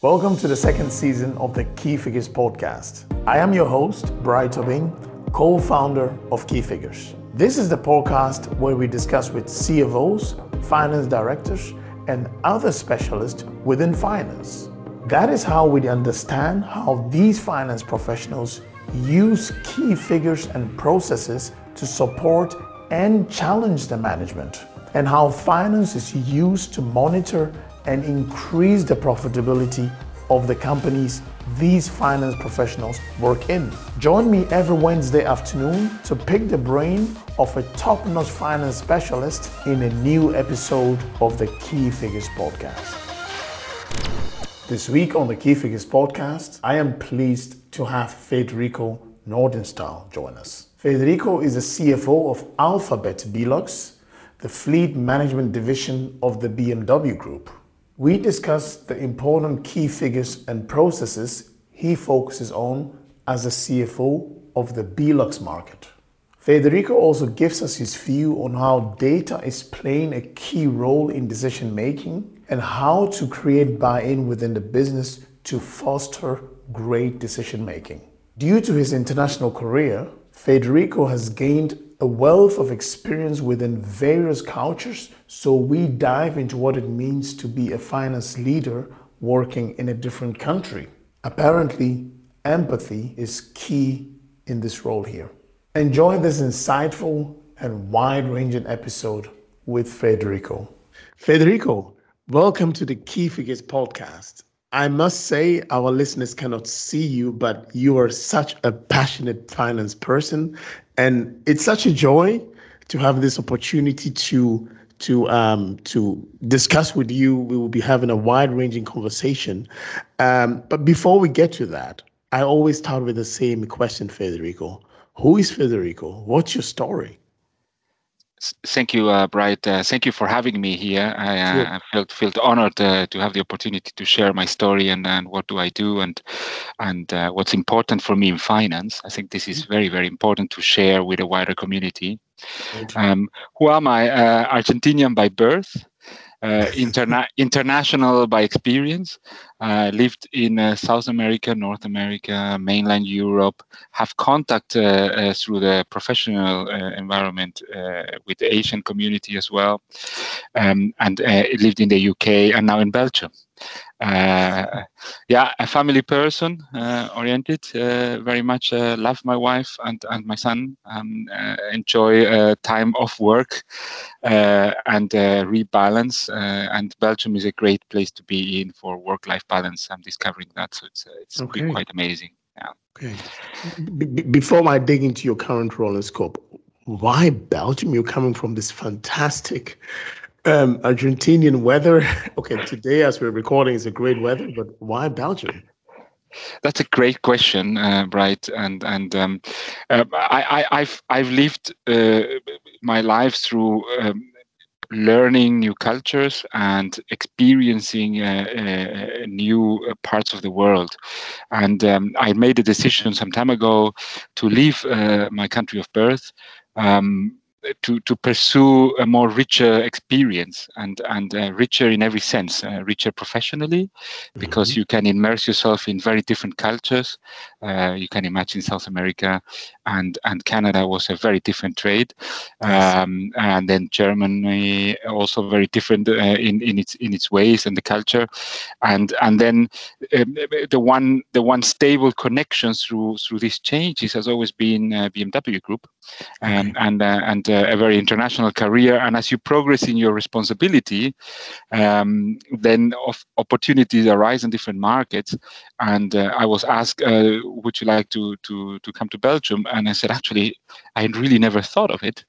Welcome to the second season of the Key Figures podcast. I am your host, Bright Tobin, co founder of Key Figures. This is the podcast where we discuss with CFOs, finance directors, and other specialists within finance. That is how we understand how these finance professionals use key figures and processes to support and challenge the management, and how finance is used to monitor and increase the profitability of the companies these finance professionals work in. Join me every Wednesday afternoon to pick the brain of a top notch finance specialist in a new episode of the Key Figures Podcast. This week on the Key Figures Podcast, I am pleased to have Federico Nordenstahl join us. Federico is the CFO of Alphabet Belux, the fleet management division of the BMW Group. We discuss the important key figures and processes he focuses on as a CFO of the Belux market. Federico also gives us his view on how data is playing a key role in decision making and how to create buy in within the business to foster great decision making. Due to his international career, Federico has gained a wealth of experience within various cultures, so we dive into what it means to be a finance leader working in a different country. Apparently, empathy is key in this role here. Enjoy this insightful and wide ranging episode with Federico. Federico, welcome to the Key Figures podcast. I must say, our listeners cannot see you, but you are such a passionate finance person. And it's such a joy to have this opportunity to to um, to discuss with you. We will be having a wide ranging conversation. Um, but before we get to that, I always start with the same question, Federico. Who is Federico? What's your story? Thank you, uh, Bright. Uh, thank you for having me here. I uh, felt felt honored uh, to have the opportunity to share my story and, and what do I do and and uh, what's important for me in finance. I think this is mm-hmm. very very important to share with a wider community. Um, who am I? Uh, Argentinian by birth uh, interna- international by experience. Uh, lived in uh, South America, North America, mainland Europe. Have contact uh, uh, through the professional uh, environment with the Asian community as well, um, and lived in the UK and now in Belgium uh, yeah, a family person, uh, oriented, uh, very much uh, love my wife and, and my son, um, uh, enjoy uh, time off work and rebalance. and Belgium is a great place to be in for work-life balance. I'm discovering that, so it's it's okay. quite amazing. Yeah. Okay. B- before I dig into your current role and scope, why Belgium? You're coming from this fantastic um, Argentinian weather. Okay, today as we're recording is a great weather, but why Belgium? That's a great question, uh, Bright. And and um, uh, I, I, have I've lived uh, my life through um, learning new cultures and experiencing uh, uh, new uh, parts of the world. And um, I made a decision some time ago to leave my country of birth. Um, to to pursue a more richer experience and and uh, richer in every sense uh, richer professionally because mm-hmm. you can immerse yourself in very different cultures. Uh, you can imagine south america and and canada was a very different trade. Um, and then germany also very different uh, in in its in its ways and the culture. And and then um, the one the one stable connection through through these changes has always been uh, bmw group. Um, and uh, and a very international career. And as you progress in your responsibility, um, then opportunities arise in different markets. And uh, I was asked, uh, "Would you like to to to come to Belgium?" And I said, "Actually, I had really never thought of it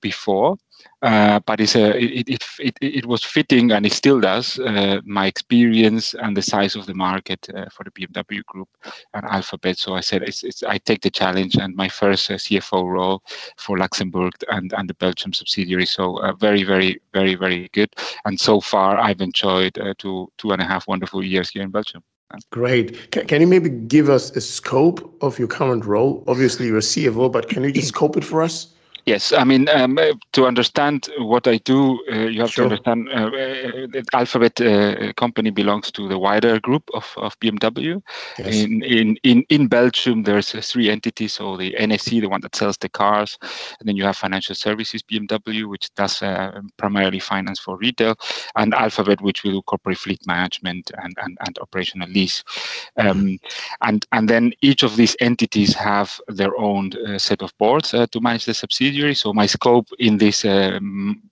before." Uh, but it's a, it, it, it, it, was fitting and it still does uh, my experience and the size of the market uh, for the BMW group and Alphabet. So I said it's, it's I take the challenge and my first uh, CFO role for Luxembourg and, and the Belgium subsidiary. So uh, very very very very good. And so far I've enjoyed two two and a half wonderful years here in Belgium. Great. Can, can you maybe give us a scope of your current role? Obviously, you're a CFO, but can you just scope it for us? Yes, I mean um, to understand what I do, uh, you have sure. to understand uh, uh, Alphabet uh, company belongs to the wider group of, of BMW. Yes. In, in in in Belgium, there's uh, three entities. So the NSE, the one that sells the cars, and then you have Financial Services BMW, which does uh, primarily finance for retail, and Alphabet, which will do corporate fleet management and and, and operational lease. Um, and and then each of these entities have their own set of boards to manage the subsidiaries subsidiary. So my scope in this um,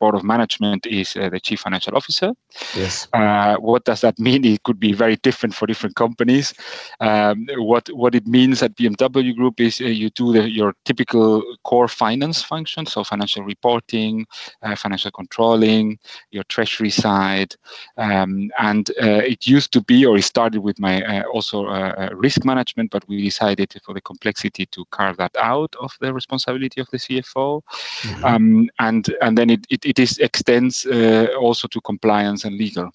board of management is uh, the chief financial officer. Yes. Uh, what does that mean? It could be very different for different companies. Um, what what it means at BMW Group is uh, you do the, your typical core finance function, so financial reporting, uh, financial controlling, your treasury side, um, and uh, it used to be, or it started with my also risk management, but we decided for the complexity to carve that out of the responsibility of the CFO, mm-hmm. um, and and then it it, it is extends uh, also to compliance and legal.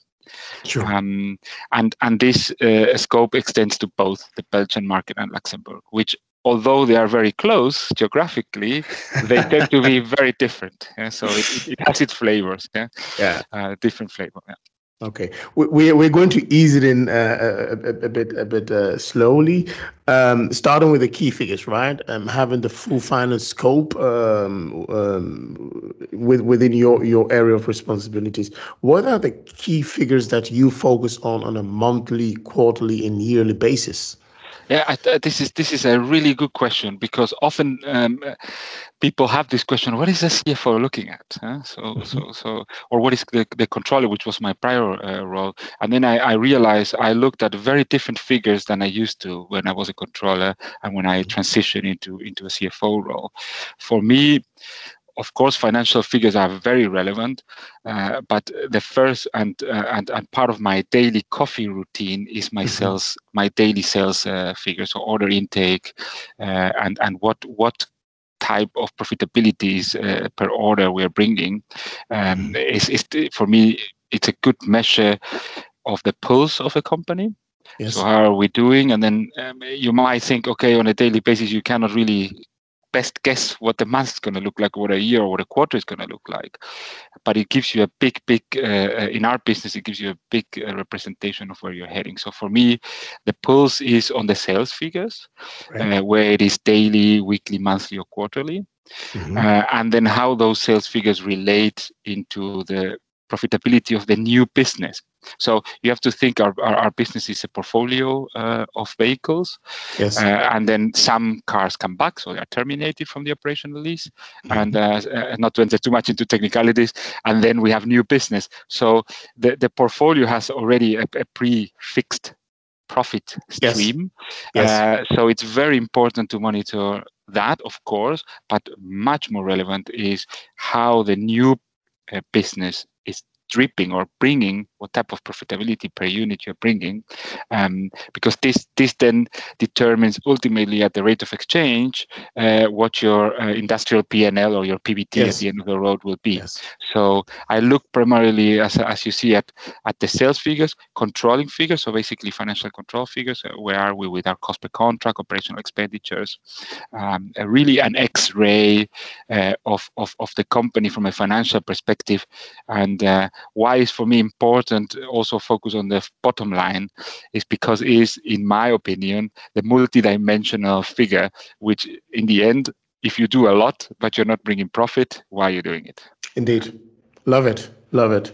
Sure. Um, and and this uh, scope extends to both the Belgian market and Luxembourg, which although they are very close geographically, they tend to be very different. Yeah? So it, it, has its flavors. Yeah. Yeah. Uh, different flavor. Yeah. Okay, we, we're going to ease it in uh, a, a, bit a bit uh, slowly, um, starting with the key figures, right? Um, having the full finance scope um, um, with, within your, your area of responsibilities. What are the key figures that you focus on on a monthly, quarterly, and yearly basis? Yeah, I, this is this is a really good question because often um, people have this question: What is the CFO looking at? Huh? So mm-hmm. so so, or what is the, the controller, which was my prior uh, role? And then I, I realized I looked at very different figures than I used to when I was a controller and when I mm-hmm. transitioned into into a CFO role. For me, of course, financial figures are very relevant, uh, but the first and, uh, and and part of my daily coffee routine is my mm-hmm. sales, my daily sales uh, figures, so order intake, uh, and and what what type of profitabilities uh, per order we're bringing. Um, mm-hmm. is, is for me, it's a good measure of the pulse of a company. Yes. So how are we doing? And then um, you might think, okay, on a daily basis, you cannot really best guess what the month is going to look like, what a year or what a quarter is going to look like. But it gives you a big, big, uh, uh, in our business, it gives you a big uh, representation of where you're heading. So for me, the pulse is on the sales figures, right. uh, where it is daily, weekly, monthly, or quarterly. Mm-hmm. Uh, and then how those sales figures relate into the profitability of the new business. So you have to think our, our, our business is a portfolio uh, of vehicles. Yes. Uh, and then some cars come back, so they are terminated from the operational lease. Mm-hmm. And uh, uh, not to enter too much into technicalities. And then we have new business. So the, the portfolio has already a, a pre-fixed profit stream. Yes. yes. Uh, so it's very important to monitor that, of course, but much more relevant is how the new uh, business dripping or bringing what type of profitability per unit you're bringing um, because this this then determines ultimately at the rate of exchange uh, what your uh, industrial PNL or your PBT yes. at the end of the road will be yes. so I look primarily as, as you see at at the sales figures controlling figures so basically financial control figures uh, where are we with our cost per contract operational expenditures um, really an x-ray uh, of, of of the company from a financial perspective and uh, why is for me important also focus on the bottom line is because it is in my opinion the multidimensional figure which in the end if you do a lot but you're not bringing profit why are you doing it? Indeed. Love it. Love it.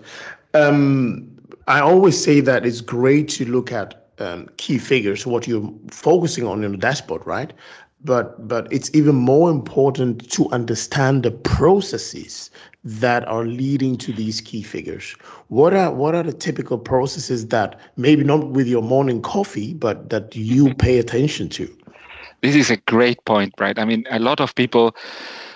Um, i always say that it's great to look at um, key figures what you're focusing on in the dashboard right? But but it's even more important to understand the processes that are leading to these key figures. What are what are the typical processes that maybe not with your morning coffee but that you pay attention to? This is a great point right? I mean a lot of people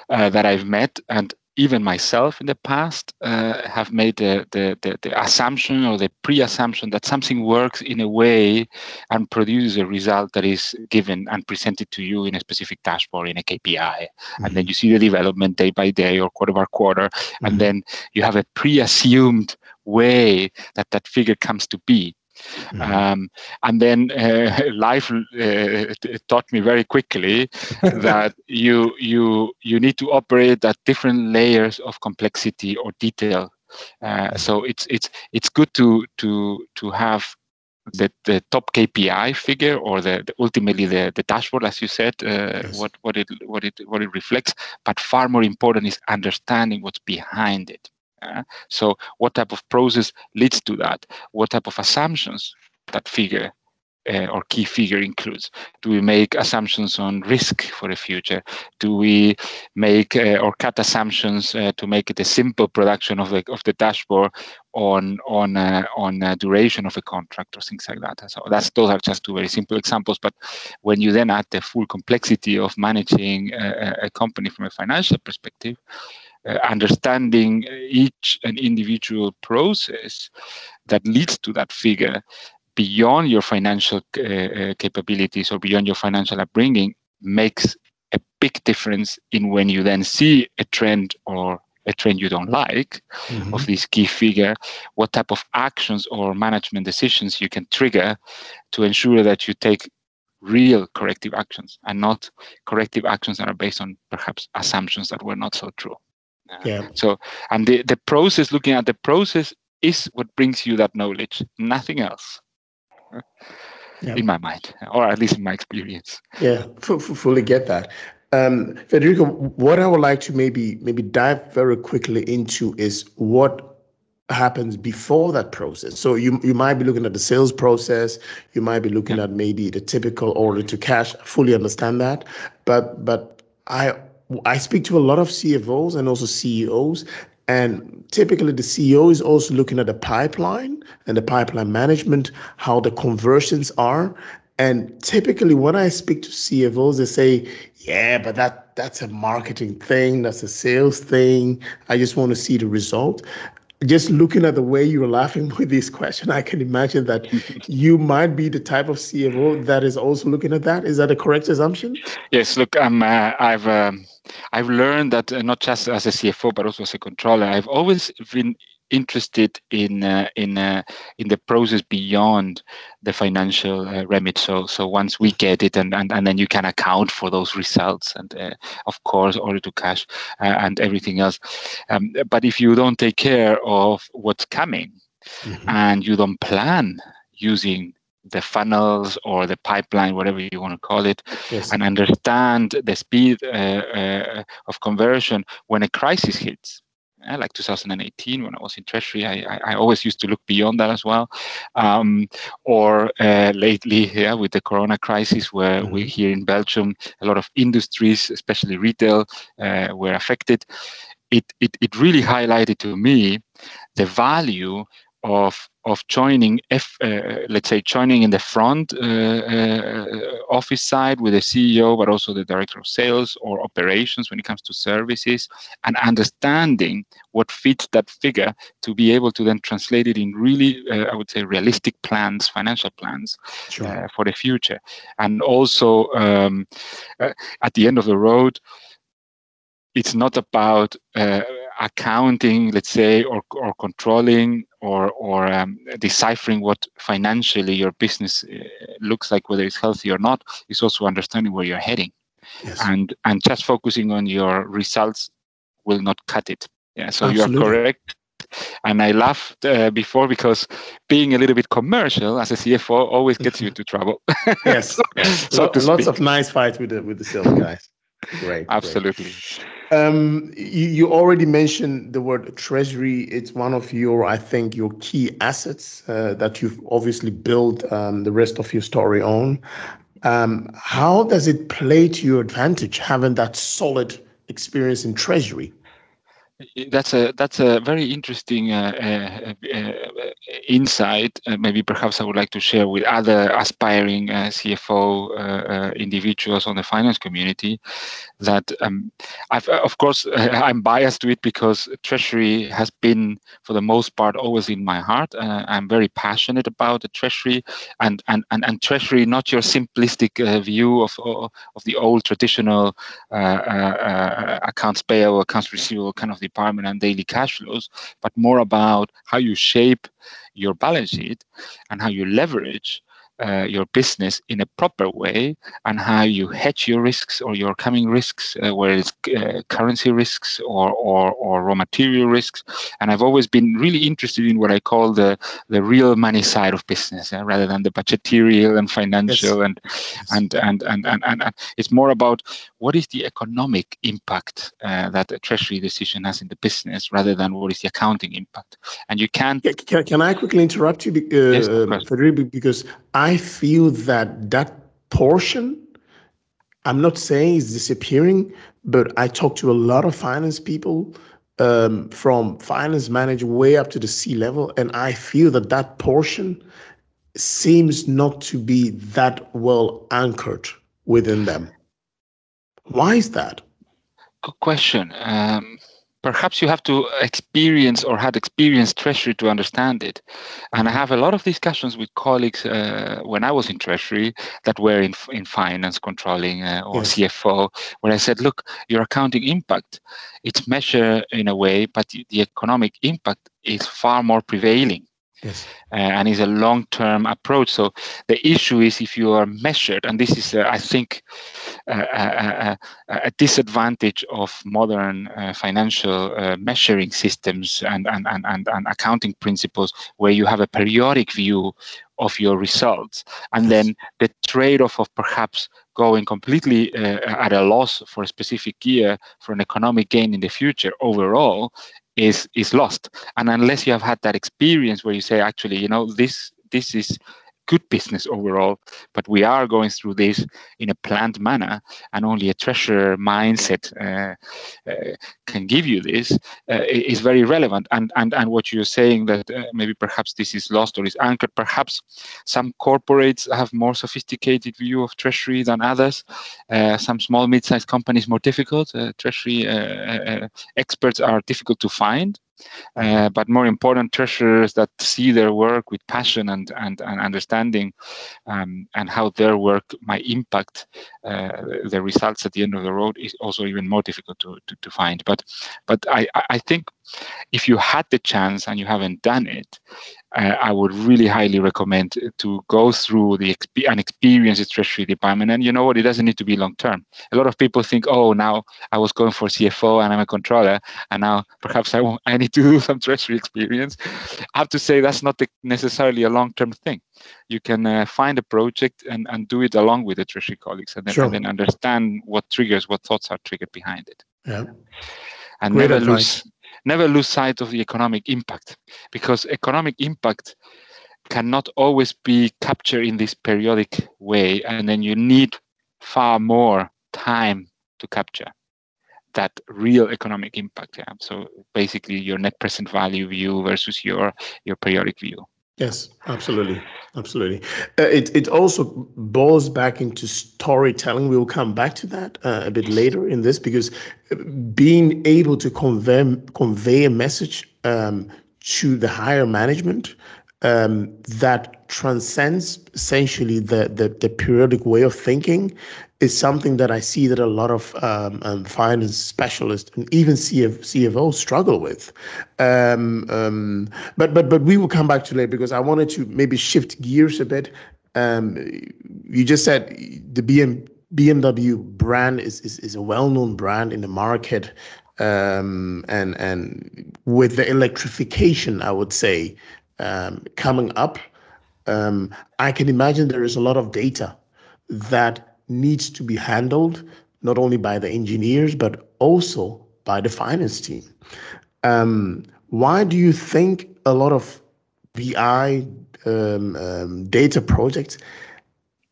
uh, that i've met and even myself in the past uh, have made the, the, the, the, assumption or the pre-assumption that something works in a way and produces a result that is given and presented to you in a specific dashboard in a KPI. Mm-hmm. And then mm-hmm. you see the development day by day or quarter by quarter. Mm-hmm. And then you have a pre-assumed way that that figure comes to be. Mm-hmm. Um, and then uh, life uh, taught me very quickly that you you you need to operate at different layers of complexity or detail. Uh, so it's it's it's good to to to have the, the top KPI figure or the, the ultimately the, the dashboard, as you said, uh, yes. what what it what it what it reflects. But far more important is understanding what's behind it. Uh, so, what type of process leads to that? What type of assumptions that figure uh, or key figure includes? Do we make assumptions on risk for the future? Do we make uh, or cut assumptions uh, to make it a simple production of the of the dashboard on on uh, on duration of a contract or things like that? So that's those are just two very simple examples. But when you then add the full complexity of managing a, a company from a financial perspective, uh, understanding each and individual process that leads to that figure beyond your financial uh, uh, capabilities or beyond your financial upbringing makes a big difference in when you then see a trend or a trend you don't like mm-hmm. of this key figure, what type of actions or management decisions you can trigger to ensure that you take real corrective actions and not corrective actions that are based on perhaps assumptions that were not so true. Yeah. So, and the, the process, looking at the process, is what brings you that knowledge, nothing else. Yeah. In my mind, or at least in my experience. Yeah, f- f- fully get that. Um, Federico, what I would like to maybe maybe dive very quickly into is what happens before that process. So you you might be looking at the sales process, you might be looking yeah. at maybe the typical order to cash. I fully understand that, but but I I speak to a lot of CFOs and also CEOs, and typically the CEO is also looking at the pipeline and the pipeline management, how the conversions are. And typically when I speak to CFOs, they say, yeah, but that that's a marketing thing, that's a sales thing. I just want to see the result just looking at the way you're laughing with this question, I can imagine that you might be the type of CFO that is also looking at that. Is that a correct assumption? Yes. Look, um, uh, I've um, I've learned that uh, not just as a CFO but also as a controller, I've always been interested in uh, in uh, in the process beyond the financial uh, remit. So so once we get it, and, and and then you can account for those results, and uh, of course order to cash uh, and everything else. Um, but if you don't take care of what's coming, mm-hmm. and you don't plan using the funnels or the pipeline, whatever you want to call it, yes. and understand the speed uh, of conversion when a crisis hits uh, like 2018 when I was in Treasury. I, I, I, always used to look beyond that as well. Um, or uh, lately, yeah, with the Corona crisis, where mm-hmm. we here in Belgium, a lot of industries, especially retail, uh, were affected. It, it, it really highlighted to me the value of of joining F, uh, let's say joining in the front uh, uh, office side with the CEO, but also the director of sales or operations when it comes to services, and understanding what fits that figure to be able to then translate it in really, uh, I would say, realistic plans, financial plans sure. Uh, for the future, and also um, uh, at the end of the road. It's not about accounting, let's say, or, or controlling or, or um, deciphering what financially your business uh, looks like, whether it's healthy or not, is also understanding where you're heading. Yes. And, and just focusing on your results will not cut it. Yeah, so Absolutely. you are correct. And I laughed uh, before because being a little bit commercial as a CFO always gets you into trouble. yes, so, so lots of nice fights with the with the sales guys. Great. Absolutely. Um, you, you, already mentioned the word treasury. It's one of your, I think, your key assets uh, that you've obviously built um, the rest of your story on. Um, how does it play to your advantage having that solid experience in treasury? That's a that's a very interesting uh, uh, uh, insight. Uh, maybe perhaps I would like to share with other aspiring uh, CFO uh, individuals on the finance community. That um, of course I'm biased to it because treasury has been for the most part always in my heart. I'm very passionate about the treasury and and and, and treasury, not your simplistic view of of the old traditional accounts payable, accounts receivable kind of department and daily cash flows, but more about how you shape your balance sheet and how you leverage uh, your business in a proper way and how you hedge your risks or your coming risks, uh, whether it's uh, currency risks or, or, or raw material risks. And I've always been really interested in what I call the, the real money side of business uh, rather than the budgetarial and financial. Yes. And, yes. And, and, and, and, and, and, it's more about what is the economic impact uh, that a treasury decision has in the business rather than what is the accounting impact. And you can't. Can, can I quickly interrupt you, uh, yes, Federico, because I feel that that portion, I'm not saying is disappearing, but I talk to a lot of finance people um, from finance manager way up to the C level, and I feel that that portion seems not to be that well anchored within them. Why is that? Good question. Um, perhaps you have to experience or had experienced treasury to understand it and i have a lot of discussions with colleagues uh, when i was in treasury that were in, in finance controlling uh, or yes. cfo where i said look your accounting impact it's measured in a way but the economic impact is far more prevailing Yes. Uh, and it's a long-term approach. So the issue is if you are measured, and this is, uh, I think, uh, a, a, disadvantage of modern uh, financial uh, measuring systems and, and, and, and, and accounting principles, where you have a periodic view of your results, and then the trade-off of perhaps going completely uh, at a loss for a specific year for an economic gain in the future overall is is lost. And unless you have had that experience where you say actually you know this this is good business overall, but we are going through this in a planned manner, and only a treasurer mindset uh, uh, can give you this uh, is very relevant. And and and what you're saying that uh, maybe perhaps this is lost or is anchored. Perhaps some corporates have more sophisticated view of treasury than others. Uh, some small mid-sized companies more difficult. Uh, treasury experts are difficult to find. Uh, but more important, treasurers that see their work with passion and and, and understanding, um, and how their work might impact uh, the results at the end of the road is also even more difficult to, to, to find. But but I I think if you had the chance and you haven't done it, I would really highly recommend to go through the exp- an experienced treasury department. And you know what? It doesn't need to be long term. A lot of people think, oh, now I was going for CFO and I'm a controller, and now perhaps I, want, I need to do some treasury experience. I have to say that's not the, necessarily a long term thing. You can uh, find a project and, and do it along with the treasury colleagues, and then, sure. and then understand what triggers, what thoughts are triggered behind it. Yeah. And Great never advice. lose never lose sight of the economic impact because economic impact cannot always be captured in this periodic way and then you need far more time to capture that real economic impact yeah? So basically your net present value view versus your your periodic view Yes, absolutely, absolutely. Uh, it it also boils back into storytelling. We will come back to that uh, a bit later in this because uh, being able to convey convey a message um, to the higher management um, that transcends essentially the, the the periodic way of thinking is something that I see that a lot of um, um, finance specialists and even CF, CFOs struggle with. Um, um, but but but we will come back to later because I wanted to maybe shift gears a bit. Um, you just said the BM, BMW brand is, is, is a well-known brand in the market, um, and and with the electrification, I would say coming up, I can imagine there is a lot of data that needs to be handled not only by the engineers but also by the finance team. Um, why do you think a lot of BI um, um, data projects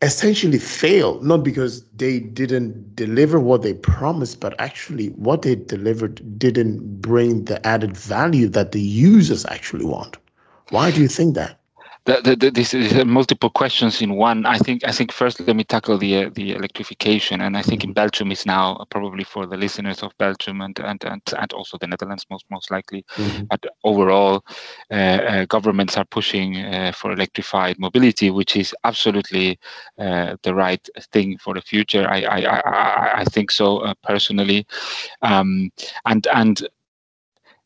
essentially fail? Not because they didn't deliver what they promised, but actually what they delivered didn't bring the added value that the users actually want. Why do you think that? The, the, the, this is multiple questions in one. I think I think first let me tackle the uh, the electrification, and I think in Belgium is now probably for the listeners of Belgium and and and, and also the Netherlands most most likely. Mm-hmm. But overall, uh, uh, governments are pushing uh, for electrified mobility, which is absolutely uh, the right thing for the future. I I I, I think so uh, personally, um, and and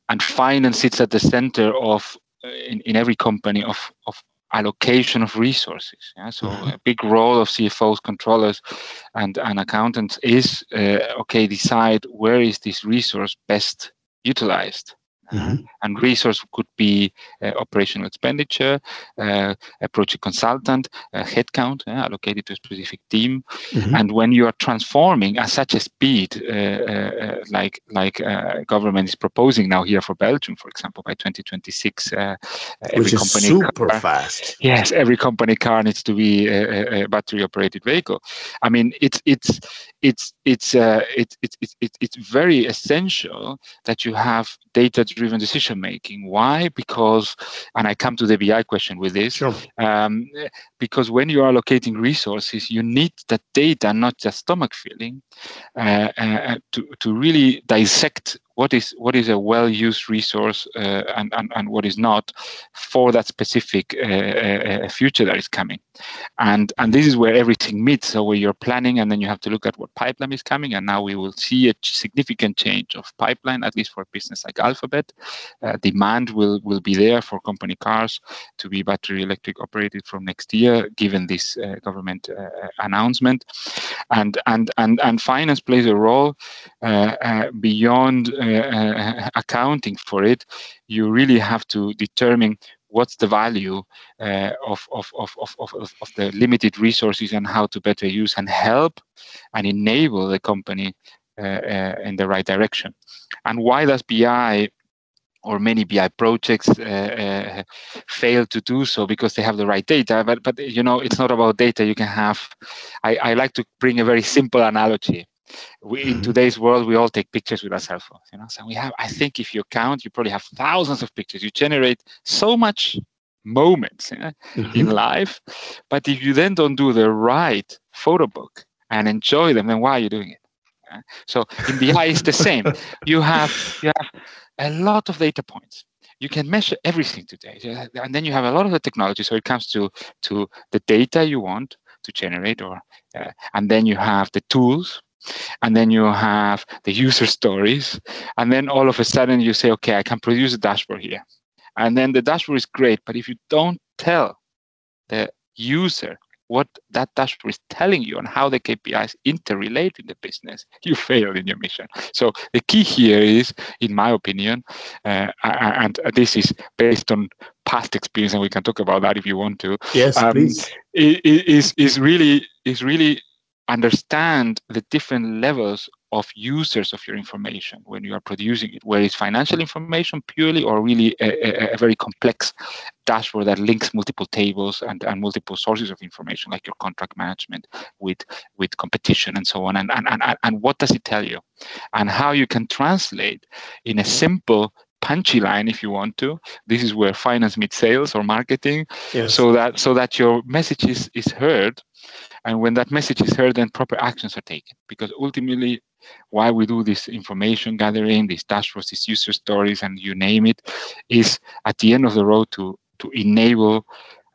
and finance sits at the center of in, in every company of, of allocation of resources. Yeah? So mm-hmm. a big role of CFOs, controllers, and, and accountants is uh, okay, decide where is this resource best utilized. Mm-hmm. Uh, and resource could be uh, operational expenditure, uh, a project consultant, a headcount uh, allocated to a specific team. Mm-hmm. And when you are transforming at such a speed, uh, uh, like like government is proposing now here for Belgium, for example, by 2026, every company super car, fast. Yes, every company car needs to be a, a battery operated vehicle. I mean, it's it's it's it's it's, it's it's it's very essential that you have data driven decision making. Why? Because, and I come to the BI question with this, sure. um, because when you are allocating resources, you need that data, not just stomach feeling, uh, uh, to, to really dissect what is what is a well-used resource uh, and, and, and what is not for that specific uh, uh, uh, future that is coming. And and this is where everything meets. So where you're planning and then you have to look at what pipeline is coming and now we will see a significant change of pipeline at least for a business like alphabet. Uh, demand will will be there for company cars to be battery electric operated from next year given this uh, government announcement. And and and and finance plays a role beyond uh, accounting for it, you really have to determine what's the value uh, of, of, of, of, of, of the limited resources and how to better use and help and enable the company uh, uh, in the right direction. And why does BI or many BI projects uh, uh, fail to do so because they have the right data. But but you know it's not about data. You can have. I, I like to bring a very simple analogy we, in mm-hmm. today's world we all take pictures with our cell phones you know? So we have i think if you count you probably have thousands of pictures. You generate so much moments mm-hmm. in life. But if you then don't do the right photo book and enjoy them then why are you doing it? So in BI it's the same. You have you have a lot of data points. You can measure everything today. And then you have a lot of the technology. So it comes to to the data you want to generate or uh, and then you have the tools and then you have the user stories and then all of a sudden you say okay i can produce a dashboard here and then the dashboard is great but if you don't tell the user what that dashboard is telling you and how the KPIs interrelate in the business, you fail in your mission. So the key here is, in my opinion, uh, and this is based on past experience, and we can talk about that if you want to. Yes, um, please. Is is really is really understand the different levels of users of your information when you are producing it, whether it's financial information purely or really a, a, a, very complex dashboard that links multiple tables and, and multiple sources of information, like your contract management with, with competition and so on. And, and, and, and what does it tell you? And how you can translate in a simple punchy line if you want to this is where finance meets sales or marketing yes. so that so that your message is, is heard and when that message is heard, then proper actions are taken. Because ultimately, why we do this information gathering, these dashboards, these user stories, and you name it, is at the end of the road to, to enable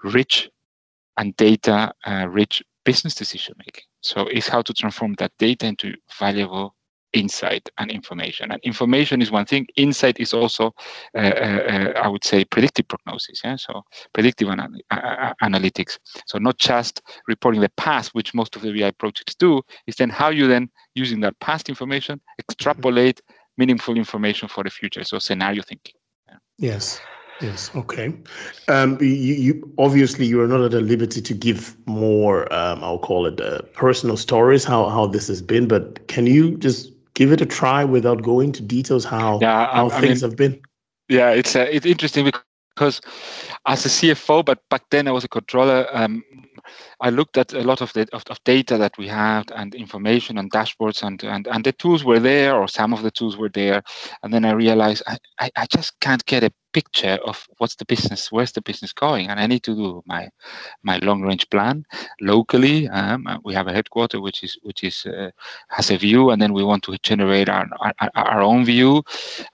rich and data uh, rich business decision making. So it's how to transform that data into valuable insight and information. And information is one thing. Insight is also, uh, uh, uh I would say, predictive prognosis. Yeah, so predictive anal- analytics. So not just reporting the past, which most of the BI projects do, is then how you then using that past information extrapolate meaningful information for the future. So scenario thinking. Yeah. Yes. Yes. Okay. Um, you, you, obviously you are not at a liberty to give more. Um, I'll call it uh, personal stories how how this has been. But can you just give it a try without going to details how yeah, how I, things I mean, have been? Yeah, it's uh, it's interesting because as a CFO, but back then I was a controller. Um, I looked at a lot of the of, of, data that we had and information and dashboards and, and and the tools were there or some of the tools were there, and then I realized I, I, I just can't get a picture of what's the business, where's the business going, and I need to do my my long range plan locally. Um, uh, we have a headquarter which is which is uh, has a view, and then we want to generate our our, our own view.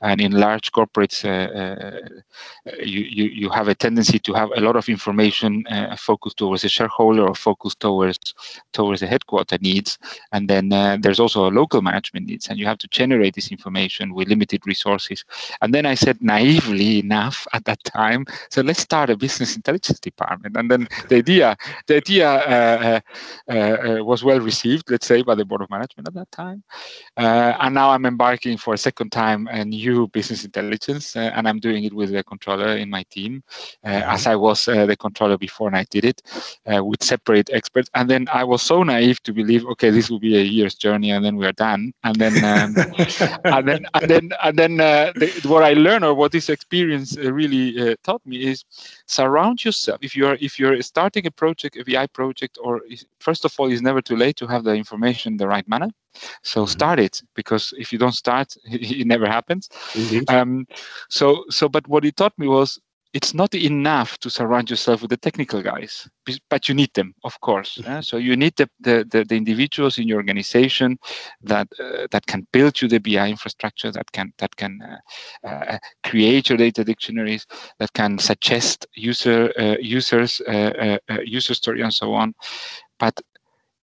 And in large corporates, uh, uh, you, you you have a tendency tendency to have a lot of information uh, focused towards the shareholder or focused towards towards the headquarter needs, and then uh, there's also a local management needs, and you have to generate this information with limited resources. And then I said naively enough at that time, so let's start a business intelligence department. And then the idea the idea uh, uh, uh, was well received, let's say, by the board of management at that time. and now I'm embarking for a second time a new business intelligence, and I'm doing it with the controller in my team, mm-hmm. as I was the controller before and I did it with separate experts. And then I was so naive to believe, okay, this will be a year's journey, and then we are done. And then, um, and then, and then, and then, uh, the, what I learned or what this experience really uh, taught me is surround yourself. If you're if you're starting a project, a BI project, or first of all, it's never too late to have the information in the right manner. So mm-hmm. start it because if you don't start, it, it never happens. Um, so so, but what it taught me was it's not enough to surround yourself with the technical guys, but you need them, of course. Mm-hmm. So you need the, the, the, the, individuals in your organization that uh, that can build you the BI infrastructure, that can that can uh, uh, create your data dictionaries, that can suggest user uh, users uh, uh, user story and so on. But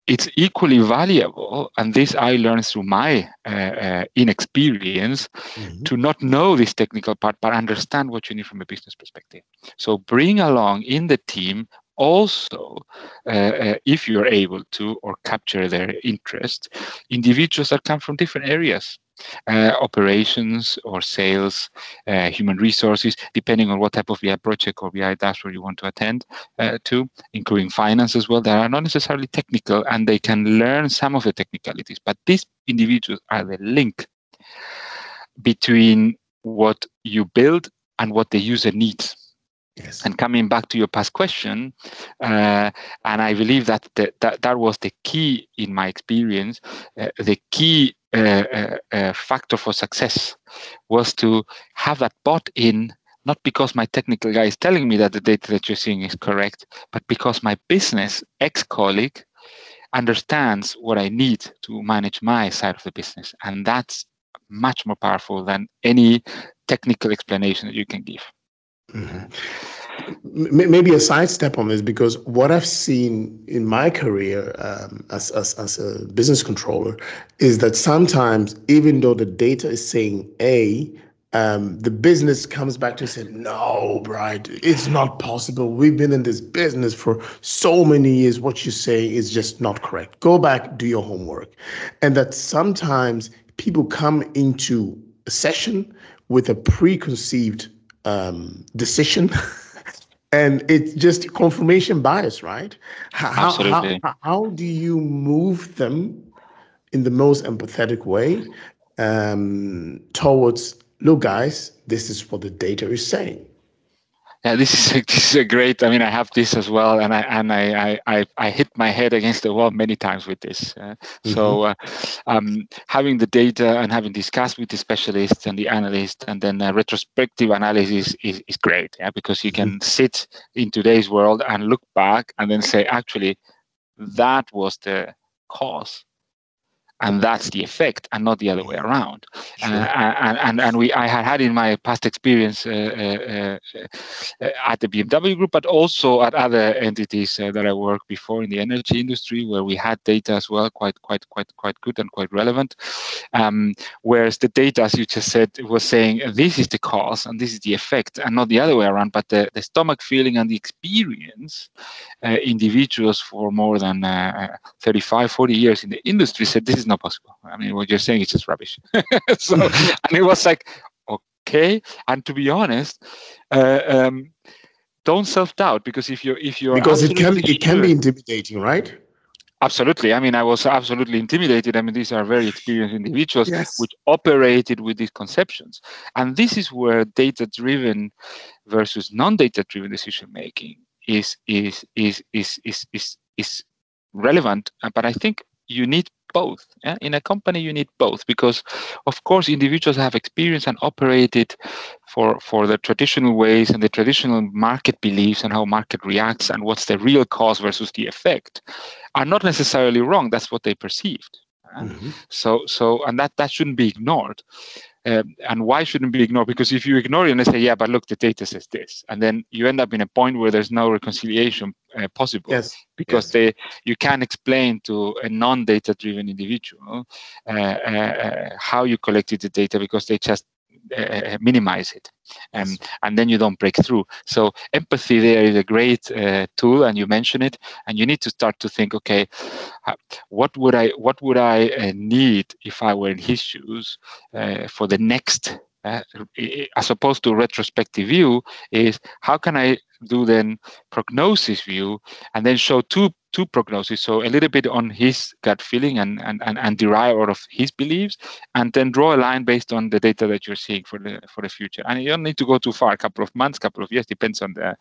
it's equally valuable, and this I learned through my uh, uh, inexperience, mm-hmm. to not know this technical part, but understand what you need from a business perspective. So bring along in the team also, uh, uh, if you're able to or capture their interest, individuals that come from different areas uh, operations or sales, uh, human resources, depending on what type of BI project or BI dashboard you want to attend uh, to, including finance as well. They are not necessarily technical and they can learn some of the technicalities, but these individuals are the link between what you build and what the user needs. Yes. And coming back to your past question, uh, and I believe that, the, that that was the key in my experience. Uh, the key uh, uh, factor for success was to have that bought in not because my technical guy is telling me that the data that you're seeing is correct, but because my business ex colleague understands what I need to manage my side of the business. And that's much more powerful than any technical explanation that you can give. Mm-hmm maybe a sidestep on this because what I've seen in my career um, as, as, as a business controller is that sometimes, even though the data is saying A, um, the business comes back to say, no, Bright, it's not possible. We've been in this business for so many years. What you say is just not correct. Go back, do your homework. And that sometimes people come into a session with a preconceived um, decision. and it's just confirmation bias, right? How, Absolutely. How, how, do you move them in the most empathetic way um, towards, look, guys, this is what the data is saying? Yeah, this is a, this is a great. I mean, I have this as well, and I and I I, I hit my head against the wall many times with this. Uh, mm-hmm. So, uh, um, having the data and having discussed with the specialists and the analyst, and then a retrospective analysis is, is great, yeah, because you can mm-hmm. sit in today's world and look back and then say, actually, that was the cause and that's the effect and not the other way around. Sure. uh, and, and and we i had had in my past experience uh, uh, uh at the bmw group but also at other entities uh, that i worked before in the energy industry where we had data as well quite quite quite quite good and quite relevant. Um, whereas the data as you just said was saying this is the cause and this is the effect and not the other way around but the, the stomach feeling and the experience uh, individuals for more than 35 40 years in the industry said this is not possible. I mean, what you're saying is just rubbish. so, and it was like, okay. And to be honest, uh, um, don't self doubt because if you're if you're because it can it can be intimidating, right? Absolutely. I mean, I was absolutely intimidated. I mean, these are very experienced individuals yes. which operated with these conceptions. And this is where data driven versus non data driven decision making is, is, is, is, is, is, is relevant. But I think you need both. Yeah? In a company, you need both because, of course, individuals have experience and operated for for the traditional ways and the traditional market beliefs and how market reacts and what's the real cause versus the effect are not necessarily wrong. That's what they perceived. Mm-hmm. So so and that that shouldn't be ignored. Um, and why shouldn't be ignored? Because if you ignore it and they say, yeah, but look, the data says this, and then you end up in a point where there's no reconciliation uh, possible. Yes. Because yes. they you can't explain to a non-data driven individual uh, uh, uh, how you collected the data because they just uh, uh, minimize it um, and then you don't break through. So empathy there is a great uh, tool and you mention it and you need to start to think okay what would i what would i uh, need if i were in his shoes uh, for the next uh, as opposed to retrospective view is how can i do then prognosis view and then show two two prognosis. So a little bit on his gut feeling and and, and, and derive out of his beliefs and then draw a line based on the data that you're seeing for the for the future. And you don't need to go too far a couple of months couple of years depends on the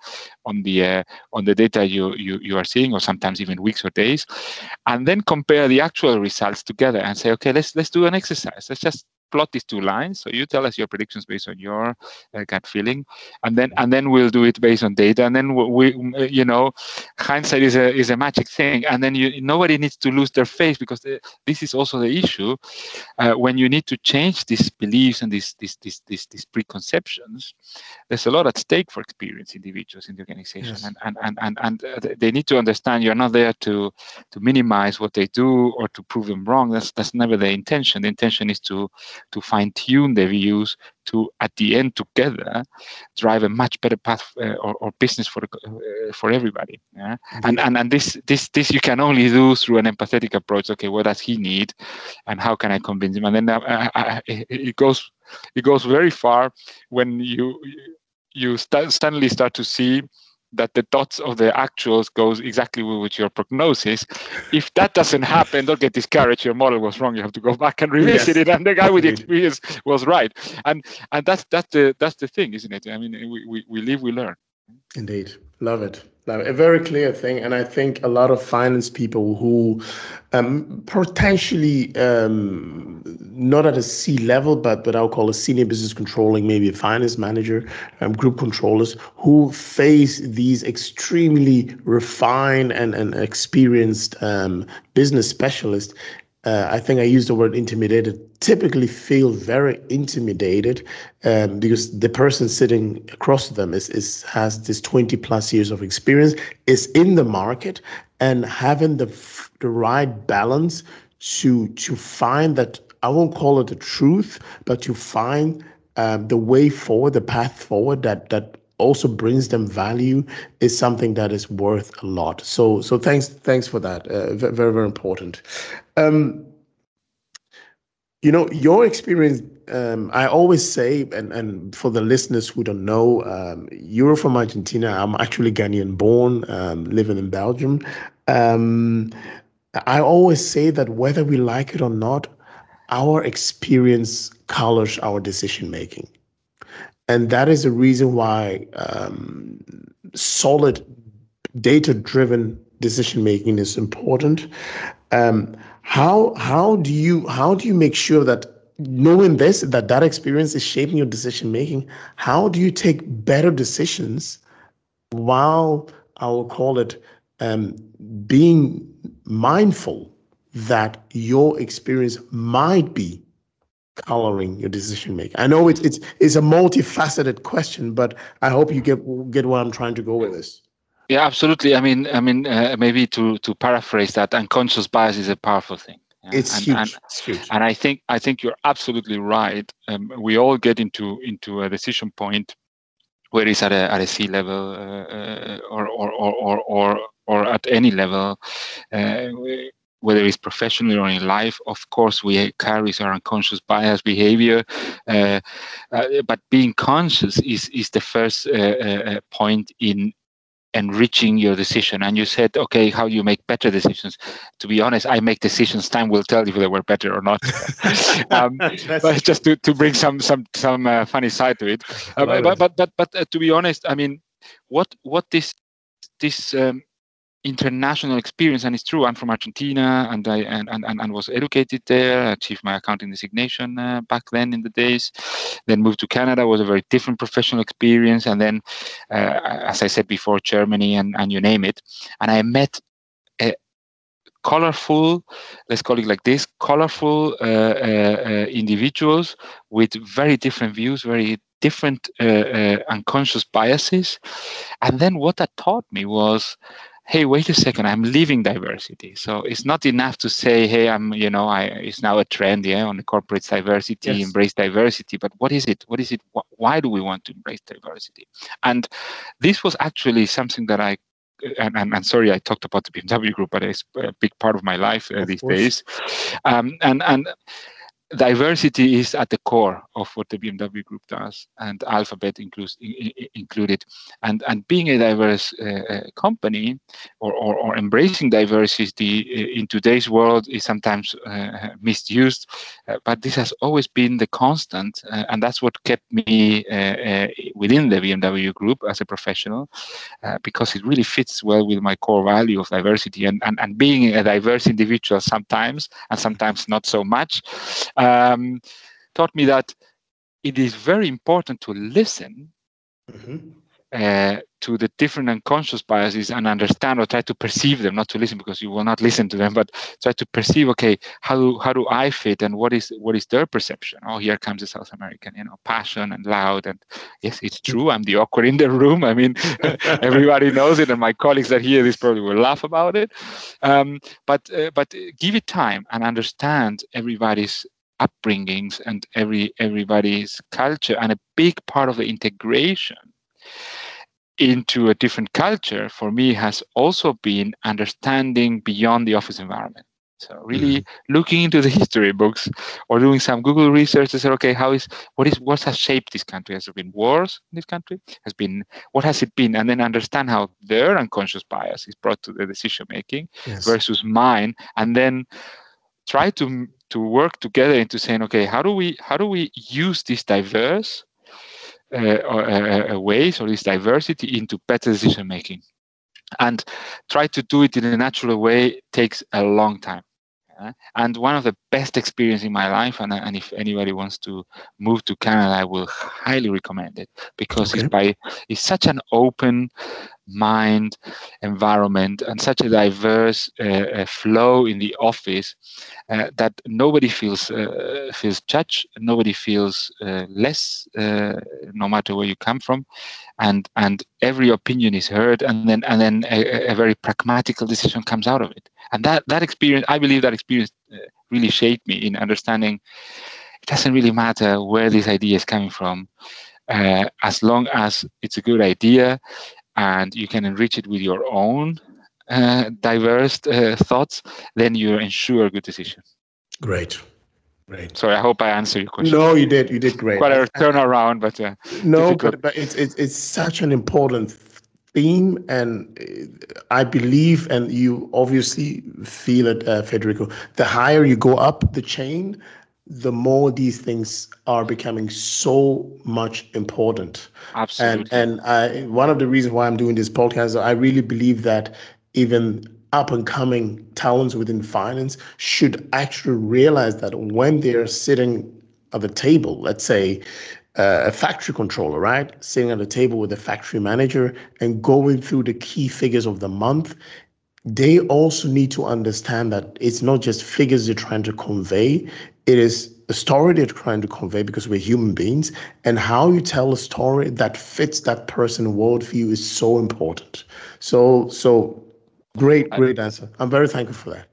on the uh, on the data you, you you are seeing or sometimes even weeks or days. And then compare the actual results together and say okay let's let's do an exercise. Let's just plot these two lines. So you tell us your predictions based on your uh, gut feeling, and then and then we'll do it based on data. And then we, you know, hindsight is a is a magic thing. And then you nobody needs to lose their face because the, this is also the issue uh, when you need to change these beliefs and these these these these, these preconceptions. There's a lot at stake for experienced individuals in the organization, yes. and and and and, and uh, they need to understand you're not there to to minimize what they do or to prove them wrong. That's that's never the intention. The intention is to to fine tune their views to at the end together drive a much better path uh, or, or, business for uh, for everybody yeah? mm-hmm. and, and and this this this you can only do through an empathetic approach okay what does he need and how can i convince him and then uh, it goes it goes very far when you you st- suddenly start to see that the dots of the actuals goes exactly with your prognosis. If that doesn't happen, don't get discouraged. Your model was wrong. You have to go back and revisit yes. it. And the guy with the experience was right. And and that's that's the that's the thing, isn't it? I mean, we we, we live, we learn. Indeed, love it a very clear thing and i think a lot of finance people who um, potentially um, not at a c level but but i'll call a senior business controlling maybe a finance manager um, group controllers who face these extremely refined and, and experienced um, business specialists uh, I think I used the word intimidated, typically feel very intimidated um, because the person sitting across them is, is has this 20 plus years of experience, is in the market, and having the the right balance to to find that I won't call it the truth, but to find um, the way forward, the path forward that that also brings them value is something that is worth a lot. So so thanks thanks for that. Uh, very very important. Um, you know your experience. Um, I always say, and and for the listeners who don't know, um, you're from Argentina. I'm actually Ghanaian born, um, living in Belgium. Um, I always say that whether we like it or not, our experience colors our decision making and that is the reason why um, solid data driven decision making is important. Um, how how do you how do you make sure that knowing this that that experience is shaping your decision making how do you take better decisions while i will call it um, being mindful that your experience might be coloring your decision making? I know it's it's it's a multifaceted question, but I hope you get get where I'm trying to go with this. Yeah, absolutely. I mean, I mean, uh, maybe to to paraphrase that, unconscious bias is a powerful thing. It's, and, huge. And, it's huge. And I think I think you're absolutely right. Um, we all get into into a decision point where it's at a at a C level uh, uh, or, or, or or or or at any level. Uh, whether it's professionally or in life, of course, we carry our unconscious bias behavior. Uh, uh, but being conscious is is the first uh, uh, uh, point in enriching your decision. And you said, okay, how you make better decisions? To be honest, I make decisions. Time will tell if they were better or not. um, but just to, to bring some some some uh, funny side to it. but, but but but to be honest, I mean, what what this this um, international experience and it's true i'm from argentina and i and, and, and was educated there achieved my accounting designation uh, back then in the days then moved to canada was a very different professional experience and then uh, as i said before germany and, and you name it and i met a colorful, let's call it like this, colorful uh, uh, uh individuals with very different views, very different uh, unconscious biases. And then what that taught me was hey wait a second i'm leaving diversity. So it's not enough to say hey i'm you know i it's now a trend yeah on the corporate diversity yes. embrace diversity. But what is it? What is it? Why do we want to embrace diversity? And this was actually something that i and, and, and sorry i talked about the bmw group but it's a big part of my life uh, these course. days. Um, and and diversity is at the core of what the BMW Group does, and Alphabet includes included. And and being a diverse uh, uh, company or, or, or embracing diversity uh, in today's world is sometimes uh, misused, uh, but this has always been the constant, uh, and that's what kept me within the BMW Group as a professional, because it really fits well with my core value of diversity and, and and being a diverse individual sometimes and sometimes not so much um, taught me that it is very important to listen mm-hmm. uh, to the different unconscious biases and understand or try to perceive them, not to listen because you will not listen to them, but try to perceive, okay, how do, how do I fit and what is what is their perception? Oh, here comes the South American, you know, passion and loud. And yes, it's true. I'm the awkward in the room. I mean, everybody knows it, and my colleagues that hear this probably will laugh about it. Um, but uh, but give it time and understand everybody's upbringings and every everybody's culture and a big part of the integration into a different culture for me has also been understanding beyond the office environment. So really mm-hmm. looking into the history books or doing some google research to say okay how is what is what has shaped this country? Has there been wars in this country? Has been what has it been? And then understand how their unconscious bias is brought to the decision making yes. versus mine. And then try to to work together into saying, okay, how do we how do we use these diverse uh, uh, uh, ways or this diversity into better decision making, and try to do it in a natural way takes a long time. Uh, and one of the best experience in my life, and, and if anybody wants to move to Canada, I will highly recommend it because okay. it's by it's such an open mind environment and such a diverse uh, uh, flow in the office uh, that nobody feels feels judged nobody feels less no matter where you come from and and every opinion is heard and then and then a, a, very pragmatical decision comes out of it. And that that experience i believe that experience really shaped me in understanding it doesn't really matter where this idea is coming from uh, as long as it's a good idea and you can enrich it with your own uh, diverse uh, thoughts, then you ensure a good decision. Great. Great. So I hope I answered your question. No, you did. You did great. Quite a turnaround, but uh, no, but, but it's, it's it's such an important theme, and I believe, and you obviously feel it, uh, Federico. The higher you go up the chain, the more these things are becoming so much important. Absolutely. And and I one of the reasons why I'm doing this podcast, I really believe that even up and coming talents within finance should actually realize that when they're sitting at the table, let's say uh, a factory controller, right? Sitting at the table with the factory manager and going through the key figures of the month, they also need to understand that it's not just figures they're trying to convey, it is a story they're trying to convey because we're human beings, and how you tell a story that fits that person's worldview is so important. So, so great, great answer. I'm very thankful for that.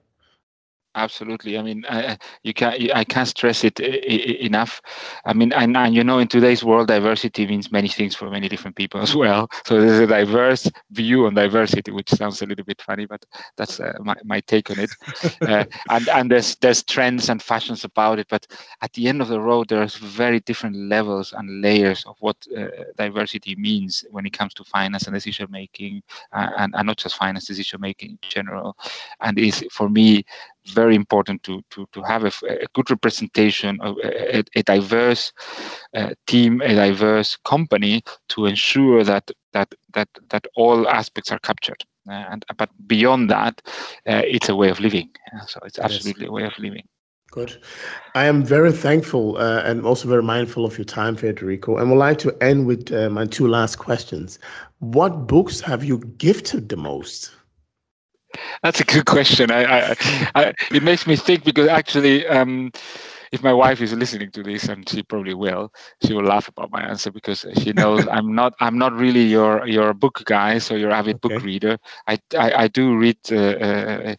Absolutely. I mean, I, you can I can't stress it enough. I mean, and, and you know, in today's world, diversity means many things for many different people as well. So there's a diverse view on diversity, which sounds a little bit funny, but that's uh, my, my take on it. uh, and and there's there's trends and fashions about it, but at the end of the road, there's very different levels and layers of what uh, diversity means when it comes to finance and decision making, uh, and, and not just finance decision making in general. And is for me very important to to to have a, a good representation of a, a diverse uh, team, a diverse company to ensure that that that that all aspects are captured. Uh, and but beyond that, uh, it's a way of living. so it's absolutely yes. a way of living. Good. I am very thankful uh, and also very mindful of your time, Federico. And would like to end with uh, my two last questions. What books have you gifted the most? That's a good question. I, I, I, it makes me think because actually, um, if my wife is listening to this, and she probably will, she will laugh about my answer because she knows I'm not I'm not really your your book guy, so your avid okay. book reader. I, I, I do read uh, uh,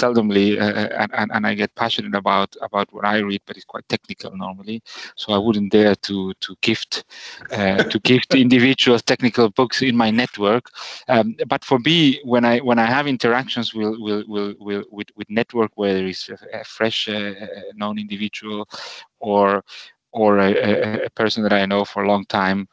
seldomly, uh, uh, and, and I get passionate about about what I read, but it's quite technical normally. So I wouldn't dare to to gift uh, to gift individuals technical books in my network. Um, but for me, when I when I have interactions with with with with, with network where there is a, a fresh uh, known individual individual or or a, a, person that I know for a long time,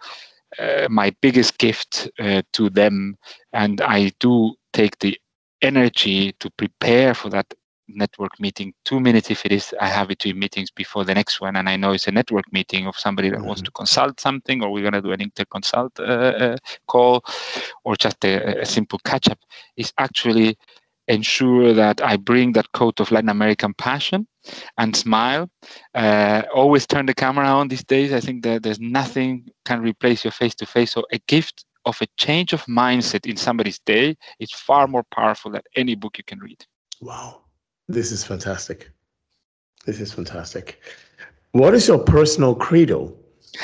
uh, my biggest gift uh, to them, and I do take the energy to prepare for that network meeting. Two minutes if it is i have between meetings before the next one. And i know it's a network meeting of somebody that mm-hmm. wants to consult something or we're going to do an interconsult uh, uh, call or just a, a simple catch up is actually ensure that I bring that coat of Latin American passion and smile. Uh, always turn the camera on these days. I think that there's nothing can replace your face to face. So a gift of a change of mindset in somebody's day is far more powerful than any book you can read. Wow, this is fantastic. This is fantastic. What is your personal credo?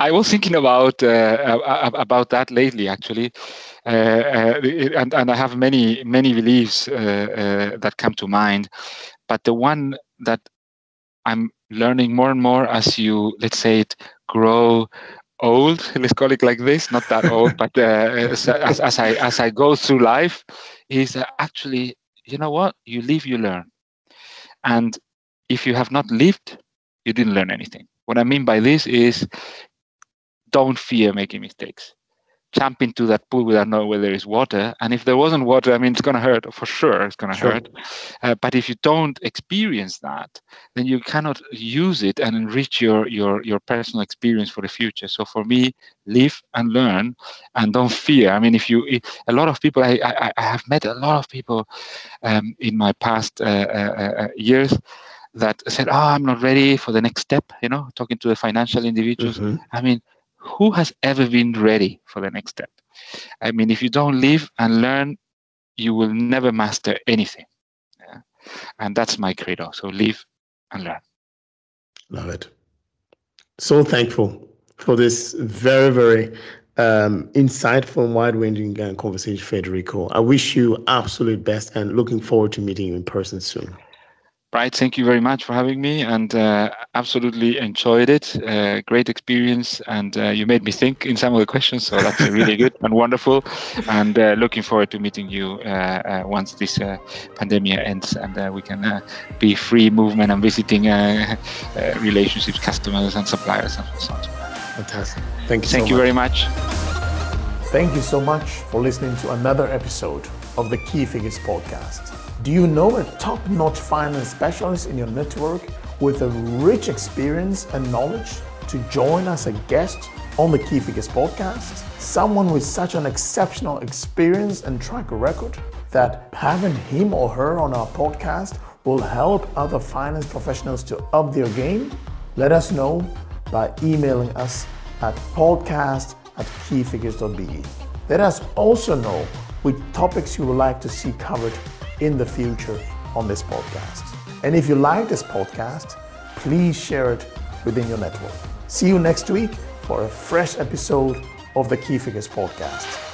I was thinking about uh, about that lately, actually, uh, uh, and and I have many many beliefs uh, uh, that come to mind, but the one that I'm learning more and more as you let's say it grow old let's call it like this not that old but uh, as, as, i as i go through life is actually you know what? You live you learn. And if you have not lived you didn't learn anything. What I mean by this is don't fear making mistakes. Jump into that pool without knowing whether there is water. And if there wasn't water, I mean, it's going to hurt for sure. It's going to sure. hurt. Uh, but if you don't experience that, then you cannot use it and enrich your your your personal experience for the future. So for me, live and learn, and don't fear. I mean, if you, a lot of people, I I, I have met a lot of people um, in my past uh, uh, uh years that said, "Oh, I'm not ready for the next step." You know, talking to the financial individuals. Mm-hmm. I mean, who has ever been ready for the next step? I mean, if you don't live and learn, you will never master anything. Yeah? And that's my credo. So live and learn. Love it. So thankful for this very, very um, insightful and wide-ranging uh, conversation, Federico. I wish you absolute best and looking forward to meeting you in person soon. Bright, thank you very much for having me and uh, absolutely enjoyed it. Uh, great experience. And uh, you made me think in some of the questions. So that's really good and wonderful. And uh, looking forward to meeting you uh, uh, once this pandemic ends and we can be free movement and visiting relationships, customers and suppliers and so on. Fantastic. Thank you Thank so you much. very much. Thank you so much for listening to another episode of the Key Figures podcast. Do you know a top notch finance specialist in your network with a rich experience and knowledge to join as a guest on the Key Figures podcast? Someone with such an exceptional experience and track record that having him or her on our podcast will help other finance professionals to up their game? Let us know by emailing us at podcast at keyfigures.be. Let us also know which topics you would like to see covered in the future on this podcast. And if you like this podcast, please share it within your network. See you next week for a fresh episode of the Key Figures podcast.